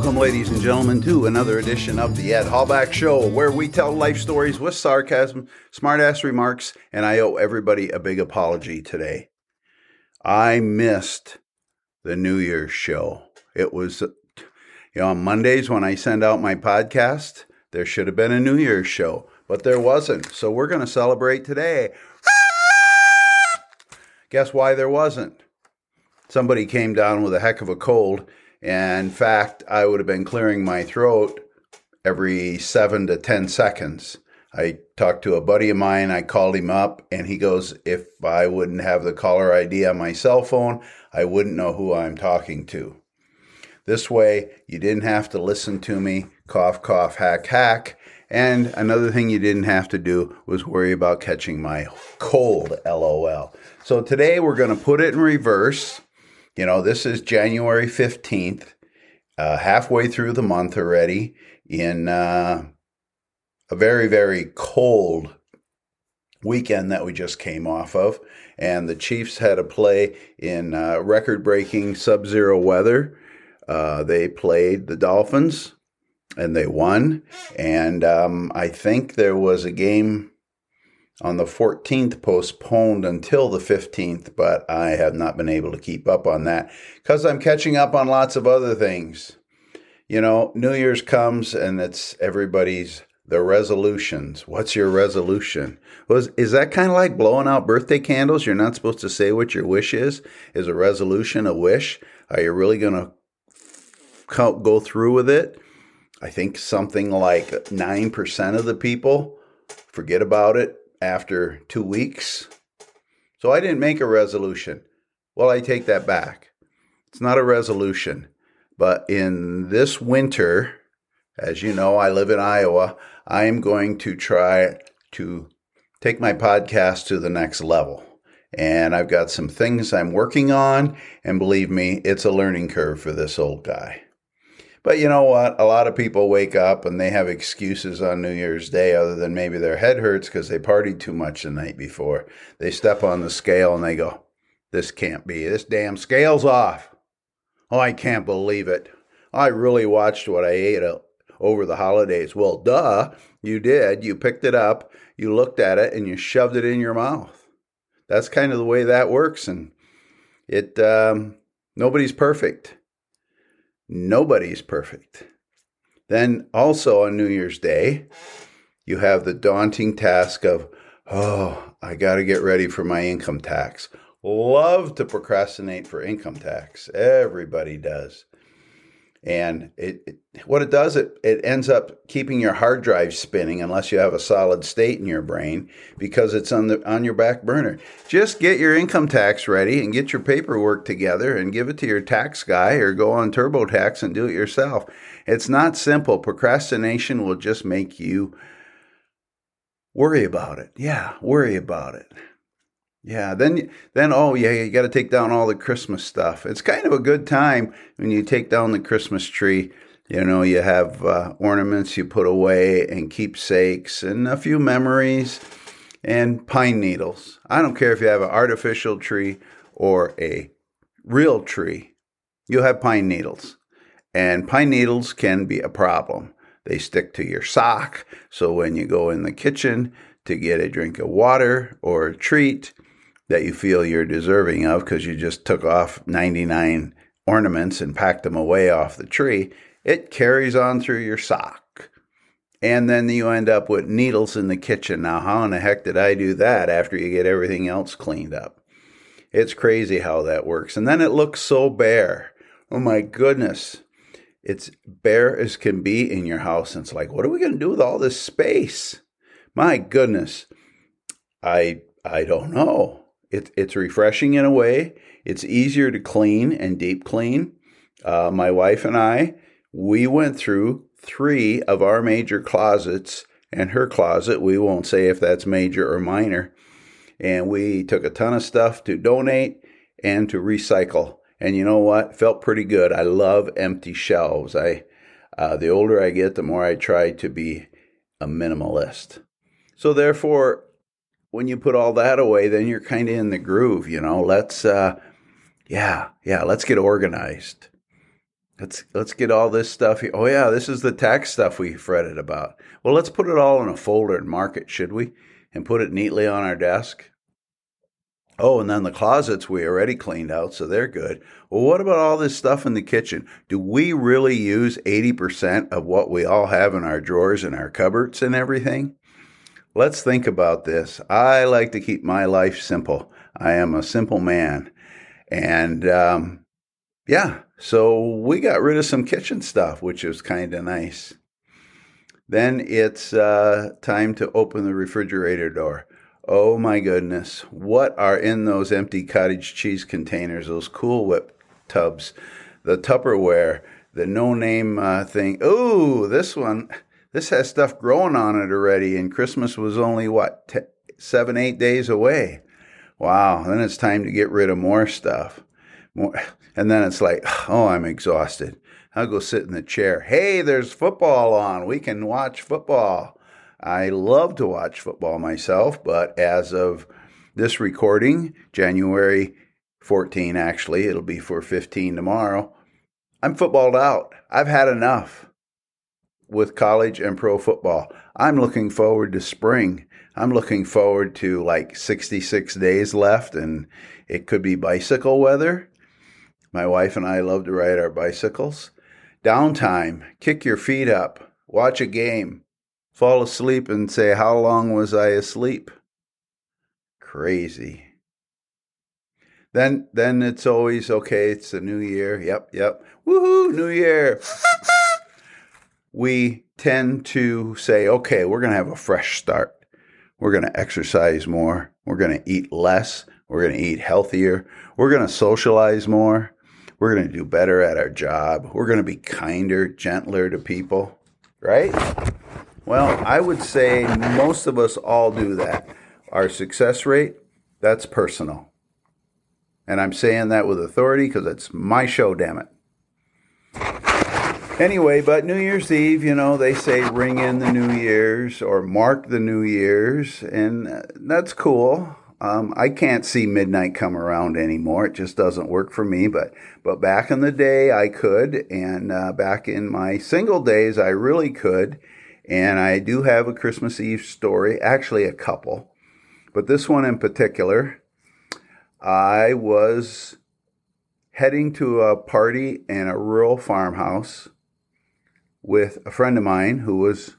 Welcome, ladies and gentlemen, to another edition of the Ed Hallback Show, where we tell life stories with sarcasm, smartass remarks, and I owe everybody a big apology today. I missed the New Year's show. It was, you know, on Mondays when I send out my podcast, there should have been a New Year's show, but there wasn't. So we're going to celebrate today. Guess why there wasn't? Somebody came down with a heck of a cold and in fact, I would have been clearing my throat every seven to 10 seconds. I talked to a buddy of mine. I called him up, and he goes, If I wouldn't have the caller ID on my cell phone, I wouldn't know who I'm talking to. This way, you didn't have to listen to me cough, cough, hack, hack. And another thing you didn't have to do was worry about catching my cold, lol. So today we're going to put it in reverse you know, this is January 15th, uh, halfway through the month already, in uh, a very, very cold weekend that we just came off of. And the Chiefs had a play in uh, record breaking sub zero weather. Uh, they played the Dolphins and they won. And um, I think there was a game on the 14th postponed until the 15th, but I have not been able to keep up on that because I'm catching up on lots of other things. You know, New Year's comes and it's everybody's the resolutions. What's your resolution? Was is that kind of like blowing out birthday candles? You're not supposed to say what your wish is. Is a resolution a wish? Are you really going to go through with it? I think something like 9% of the people forget about it after two weeks. So I didn't make a resolution. Well, I take that back. It's not a resolution. But in this winter, as you know, I live in Iowa. I am going to try to take my podcast to the next level. And I've got some things I'm working on. And believe me, it's a learning curve for this old guy. But you know what? A lot of people wake up and they have excuses on New Year's Day other than maybe their head hurts because they partied too much the night before. They step on the scale and they go, This can't be. This damn scale's off. Oh, I can't believe it. I really watched what I ate over the holidays. Well, duh, you did. You picked it up, you looked at it, and you shoved it in your mouth. That's kind of the way that works. And it, um, nobody's perfect. Nobody's perfect. Then also on New Year's Day, you have the daunting task of, oh, I got to get ready for my income tax. Love to procrastinate for income tax. Everybody does. And it, it, what it does, it, it ends up keeping your hard drive spinning unless you have a solid state in your brain because it's on the on your back burner. Just get your income tax ready and get your paperwork together and give it to your tax guy or go on TurboTax and do it yourself. It's not simple. Procrastination will just make you worry about it. Yeah, worry about it. Yeah, then then oh yeah, you got to take down all the Christmas stuff. It's kind of a good time when you take down the Christmas tree. You know, you have uh, ornaments you put away and keepsakes and a few memories and pine needles. I don't care if you have an artificial tree or a real tree. You have pine needles. And pine needles can be a problem. They stick to your sock, so when you go in the kitchen to get a drink of water or a treat, that you feel you're deserving of because you just took off 99 ornaments and packed them away off the tree, it carries on through your sock. And then you end up with needles in the kitchen. Now, how in the heck did I do that after you get everything else cleaned up? It's crazy how that works. And then it looks so bare. Oh my goodness. It's bare as can be in your house. And it's like, what are we going to do with all this space? My goodness. I I don't know. It, it's refreshing in a way. It's easier to clean and deep clean. Uh, my wife and I, we went through three of our major closets and her closet. We won't say if that's major or minor. And we took a ton of stuff to donate and to recycle. And you know what? Felt pretty good. I love empty shelves. I, uh, the older I get, the more I try to be a minimalist. So therefore, when you put all that away, then you're kind of in the groove, you know. Let's, uh, yeah, yeah, let's get organized. let's let's get all this stuff here. Oh yeah, this is the tax stuff we fretted about. Well, let's put it all in a folder and mark it, should we? And put it neatly on our desk. Oh, and then the closets we already cleaned out, so they're good. Well, what about all this stuff in the kitchen? Do we really use 80% of what we all have in our drawers and our cupboards and everything? Let's think about this. I like to keep my life simple. I am a simple man. And um, yeah, so we got rid of some kitchen stuff, which was kind of nice. Then it's uh, time to open the refrigerator door. Oh my goodness, what are in those empty cottage cheese containers, those Cool Whip tubs, the Tupperware, the no name uh, thing? Oh, this one, this has stuff growing on it already, and Christmas was only what, t- seven, eight days away. Wow, then it's time to get rid of more stuff. More, and then it's like, oh, I'm exhausted. I'll go sit in the chair. Hey, there's football on. We can watch football. I love to watch football myself, but as of this recording, January 14, actually, it'll be for 15 tomorrow, I'm footballed out. I've had enough with college and pro football. I'm looking forward to spring. I'm looking forward to like 66 days left, and it could be bicycle weather my wife and I love to ride our bicycles. Downtime, kick your feet up, watch a game, fall asleep and say, How long was I asleep? Crazy. Then then it's always okay, it's a new year. Yep, yep. Woohoo, new year. we tend to say, okay, we're going to have a fresh start. We're going to exercise more. We're going to eat less. We're going to eat healthier. We're going to socialize more. We're going to do better at our job. We're going to be kinder, gentler to people, right? Well, I would say most of us all do that. Our success rate, that's personal. And I'm saying that with authority because it's my show, damn it. Anyway, but New Year's Eve, you know, they say ring in the New Year's or mark the New Year's, and uh, that's cool. Um, I can't see midnight come around anymore. It just doesn't work for me. But but back in the day, I could, and uh, back in my single days, I really could. And I do have a Christmas Eve story, actually a couple, but this one in particular, I was heading to a party in a rural farmhouse with a friend of mine who was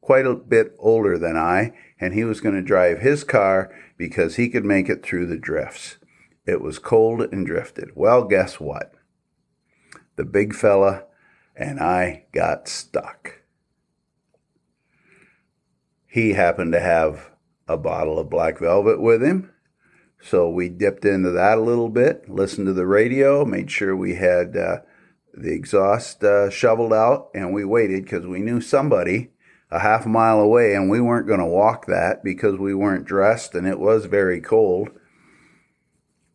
quite a bit older than I, and he was going to drive his car because he could make it through the drifts. It was cold and drifted. Well, guess what? The big fella and I got stuck. He happened to have a bottle of black velvet with him. So we dipped into that a little bit, listened to the radio, made sure we had uh, the exhaust uh, shoveled out, and we waited because we knew somebody a half mile away, and we weren't going to walk that because we weren't dressed and it was very cold.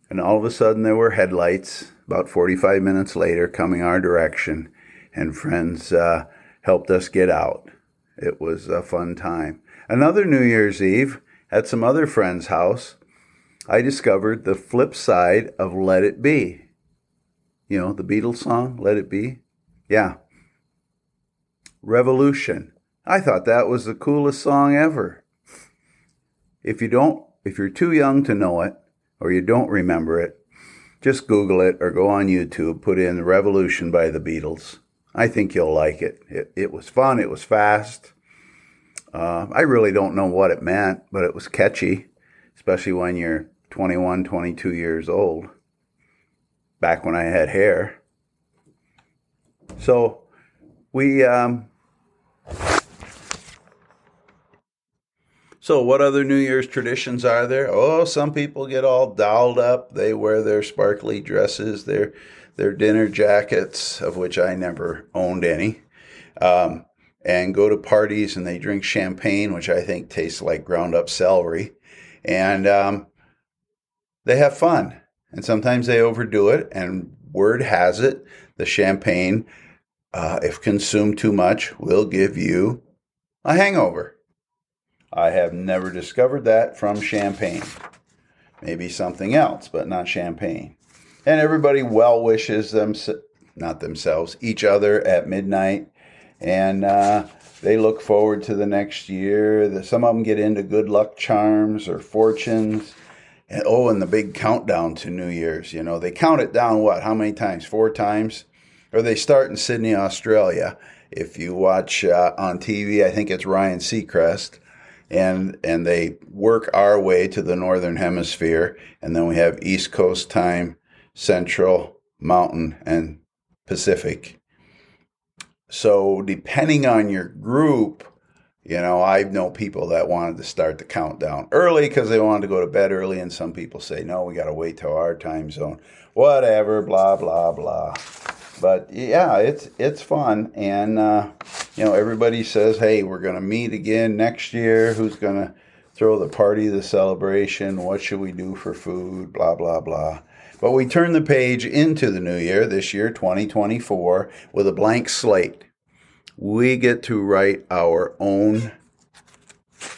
And all of a sudden, there were headlights about 45 minutes later coming our direction, and friends uh, helped us get out. It was a fun time. Another New Year's Eve at some other friend's house, I discovered the flip side of Let It Be. You know, the Beatles song, Let It Be? Yeah. Revolution. I thought that was the coolest song ever. If you don't, if you're too young to know it, or you don't remember it, just Google it or go on YouTube, put in Revolution by the Beatles. I think you'll like it. It, it was fun, it was fast. Uh, I really don't know what it meant, but it was catchy, especially when you're 21, 22 years old. Back when I had hair. So we um, So, what other New Year's traditions are there? Oh, some people get all dolled up. They wear their sparkly dresses, their their dinner jackets, of which I never owned any, um, and go to parties and they drink champagne, which I think tastes like ground up celery, and um, they have fun. And sometimes they overdo it. And word has it, the champagne, uh, if consumed too much, will give you a hangover. I have never discovered that from champagne. Maybe something else, but not champagne. And everybody well wishes them not themselves, each other at midnight. And uh, they look forward to the next year. Some of them get into good luck charms or fortunes. And, oh, and the big countdown to New Year's. You know, they count it down, what, how many times? Four times? Or they start in Sydney, Australia. If you watch uh, on TV, I think it's Ryan Seacrest. And, and they work our way to the northern hemisphere. And then we have East Coast time, Central, Mountain, and Pacific. So, depending on your group, you know, I know people that wanted to start the countdown early because they wanted to go to bed early, and some people say, no, we got to wait till our time zone. Whatever, blah, blah, blah. But yeah, it's it's fun, and uh, you know, everybody says, hey, we're going to meet again next year. Who's going to throw the party, the celebration? What should we do for food? Blah, blah, blah. But we turn the page into the new year, this year, 2024, with a blank slate we get to write our own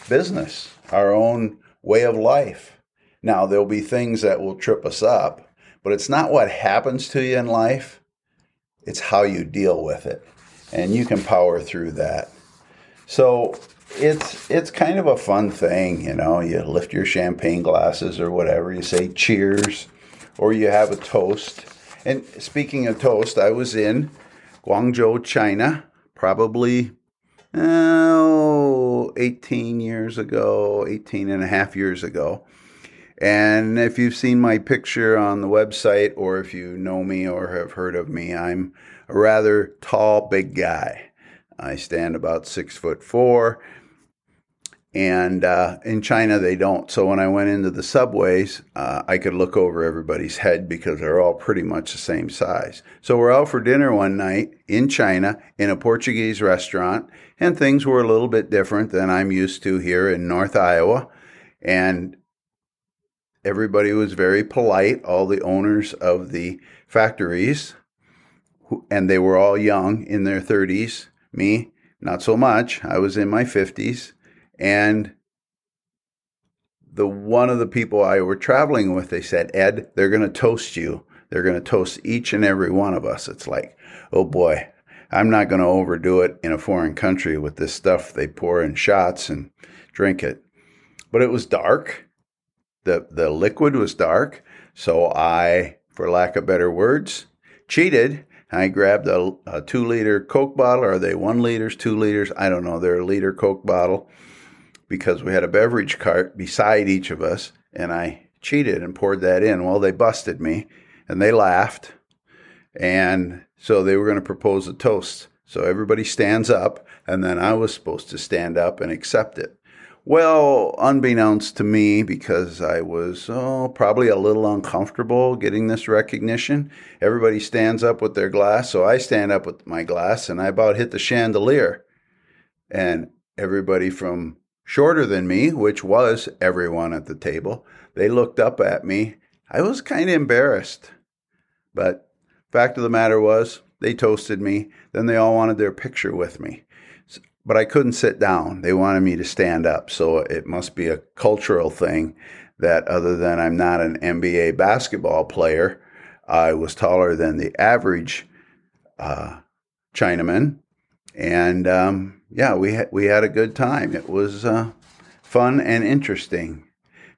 business, our own way of life. Now, there'll be things that will trip us up, but it's not what happens to you in life, it's how you deal with it. And you can power through that. So, it's it's kind of a fun thing, you know. You lift your champagne glasses or whatever, you say cheers, or you have a toast. And speaking of toast, I was in Guangzhou, China, probably oh, 18 years ago, 18 and a half years ago. And if you've seen my picture on the website, or if you know me or have heard of me, I'm a rather tall, big guy. I stand about six foot four and uh, in China, they don't. So when I went into the subways, uh, I could look over everybody's head because they're all pretty much the same size. So we're out for dinner one night in China in a Portuguese restaurant, and things were a little bit different than I'm used to here in North Iowa. And everybody was very polite, all the owners of the factories, and they were all young in their 30s. Me, not so much. I was in my 50s and the one of the people I were traveling with, they said, Ed, they're going to toast you. They're going to toast each and every one of us. It's like, oh boy, I'm not going to overdo it in a foreign country with this stuff they pour in shots and drink it. But it was dark. The, the liquid was dark. So I, for lack of better words, cheated. I grabbed a, a two liter Coke bottle. Are they one liters, two liters? I don't know. They're a liter Coke bottle because we had a beverage cart beside each of us, and I cheated and poured that in. Well, they busted me, and they laughed, and so they were going to propose a toast. So everybody stands up, and then I was supposed to stand up and accept it. Well, unbeknownst to me, because I was oh, probably a little uncomfortable getting this recognition, everybody stands up with their glass. So I stand up with my glass and I about hit the chandelier. And everybody from shorter than me, which was everyone at the table. They looked up at me. I was kind of embarrassed. But fact of the matter was, they toasted me. Then they all wanted their picture with me. But I couldn't sit down. They wanted me to stand up. So it must be a cultural thing that, other than I'm not an NBA basketball player, I was taller than the average uh, Chinaman. And um, yeah, we had, we had a good time. It was uh, fun and interesting,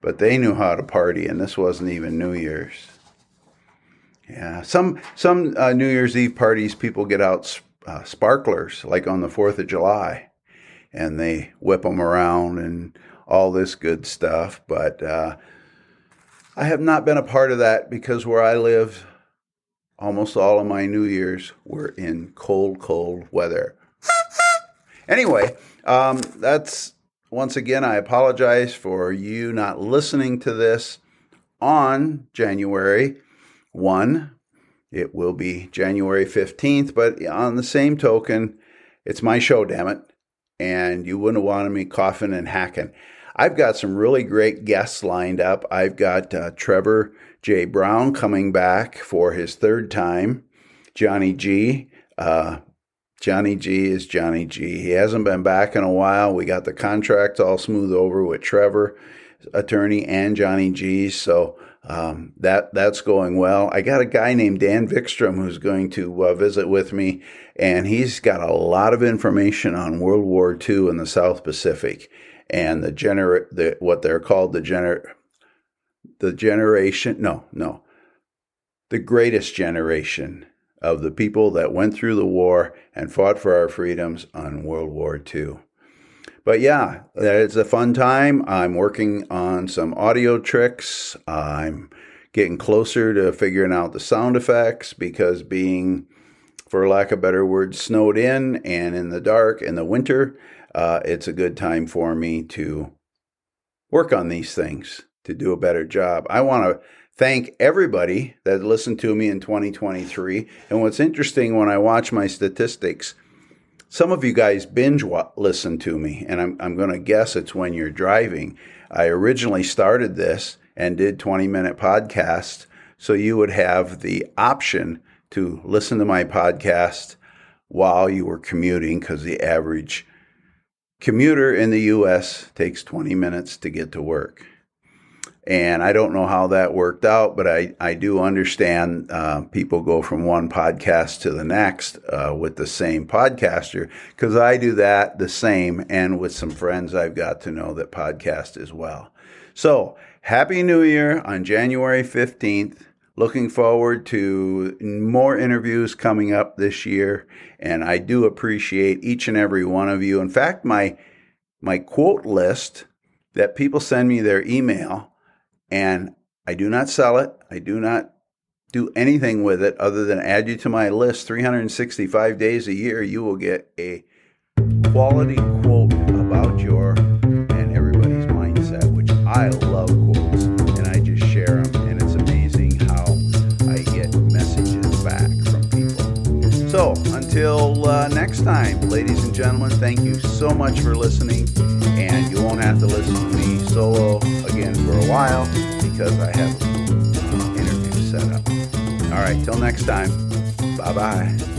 but they knew how to party, and this wasn't even New Year's. Yeah, some some uh, New Year's Eve parties, people get out uh, sparklers like on the Fourth of July, and they whip them around and all this good stuff. But uh, I have not been a part of that because where I live, almost all of my New Year's were in cold, cold weather. Anyway, um, that's once again, I apologize for you not listening to this on January 1. It will be January 15th, but on the same token, it's my show, damn it. And you wouldn't want me coughing and hacking. I've got some really great guests lined up. I've got uh, Trevor J. Brown coming back for his third time, Johnny G. Uh, Johnny G is Johnny G. He hasn't been back in a while. We got the contract all smooth over with Trevor, attorney, and Johnny G. So um, that that's going well. I got a guy named Dan Vikstrom who's going to uh, visit with me, and he's got a lot of information on World War II in the South Pacific and the gener the what they're called the gener the generation no no the greatest generation of the people that went through the war and fought for our freedoms on World War II. But yeah, it's a fun time. I'm working on some audio tricks. I'm getting closer to figuring out the sound effects because being, for lack of better words, snowed in and in the dark in the winter, uh, it's a good time for me to work on these things to do a better job. I want to thank everybody that listened to me in 2023. And what's interesting when I watch my statistics, some of you guys binge listen to me, and I'm, I'm going to guess it's when you're driving. I originally started this and did 20 minute podcasts, so you would have the option to listen to my podcast while you were commuting because the average commuter in the US takes 20 minutes to get to work. And I don't know how that worked out, but I, I do understand uh, people go from one podcast to the next uh, with the same podcaster because I do that the same and with some friends I've got to know that podcast as well. So, Happy New Year on January 15th. Looking forward to more interviews coming up this year. And I do appreciate each and every one of you. In fact, my, my quote list that people send me their email and I do not sell it. I do not do anything with it other than add you to my list 365 days a year. You will get a quality quote about your time, ladies and gentlemen, thank you so much for listening. And you won't have to listen to me solo again for a while because I have an interview set up. All right, till next time. Bye bye.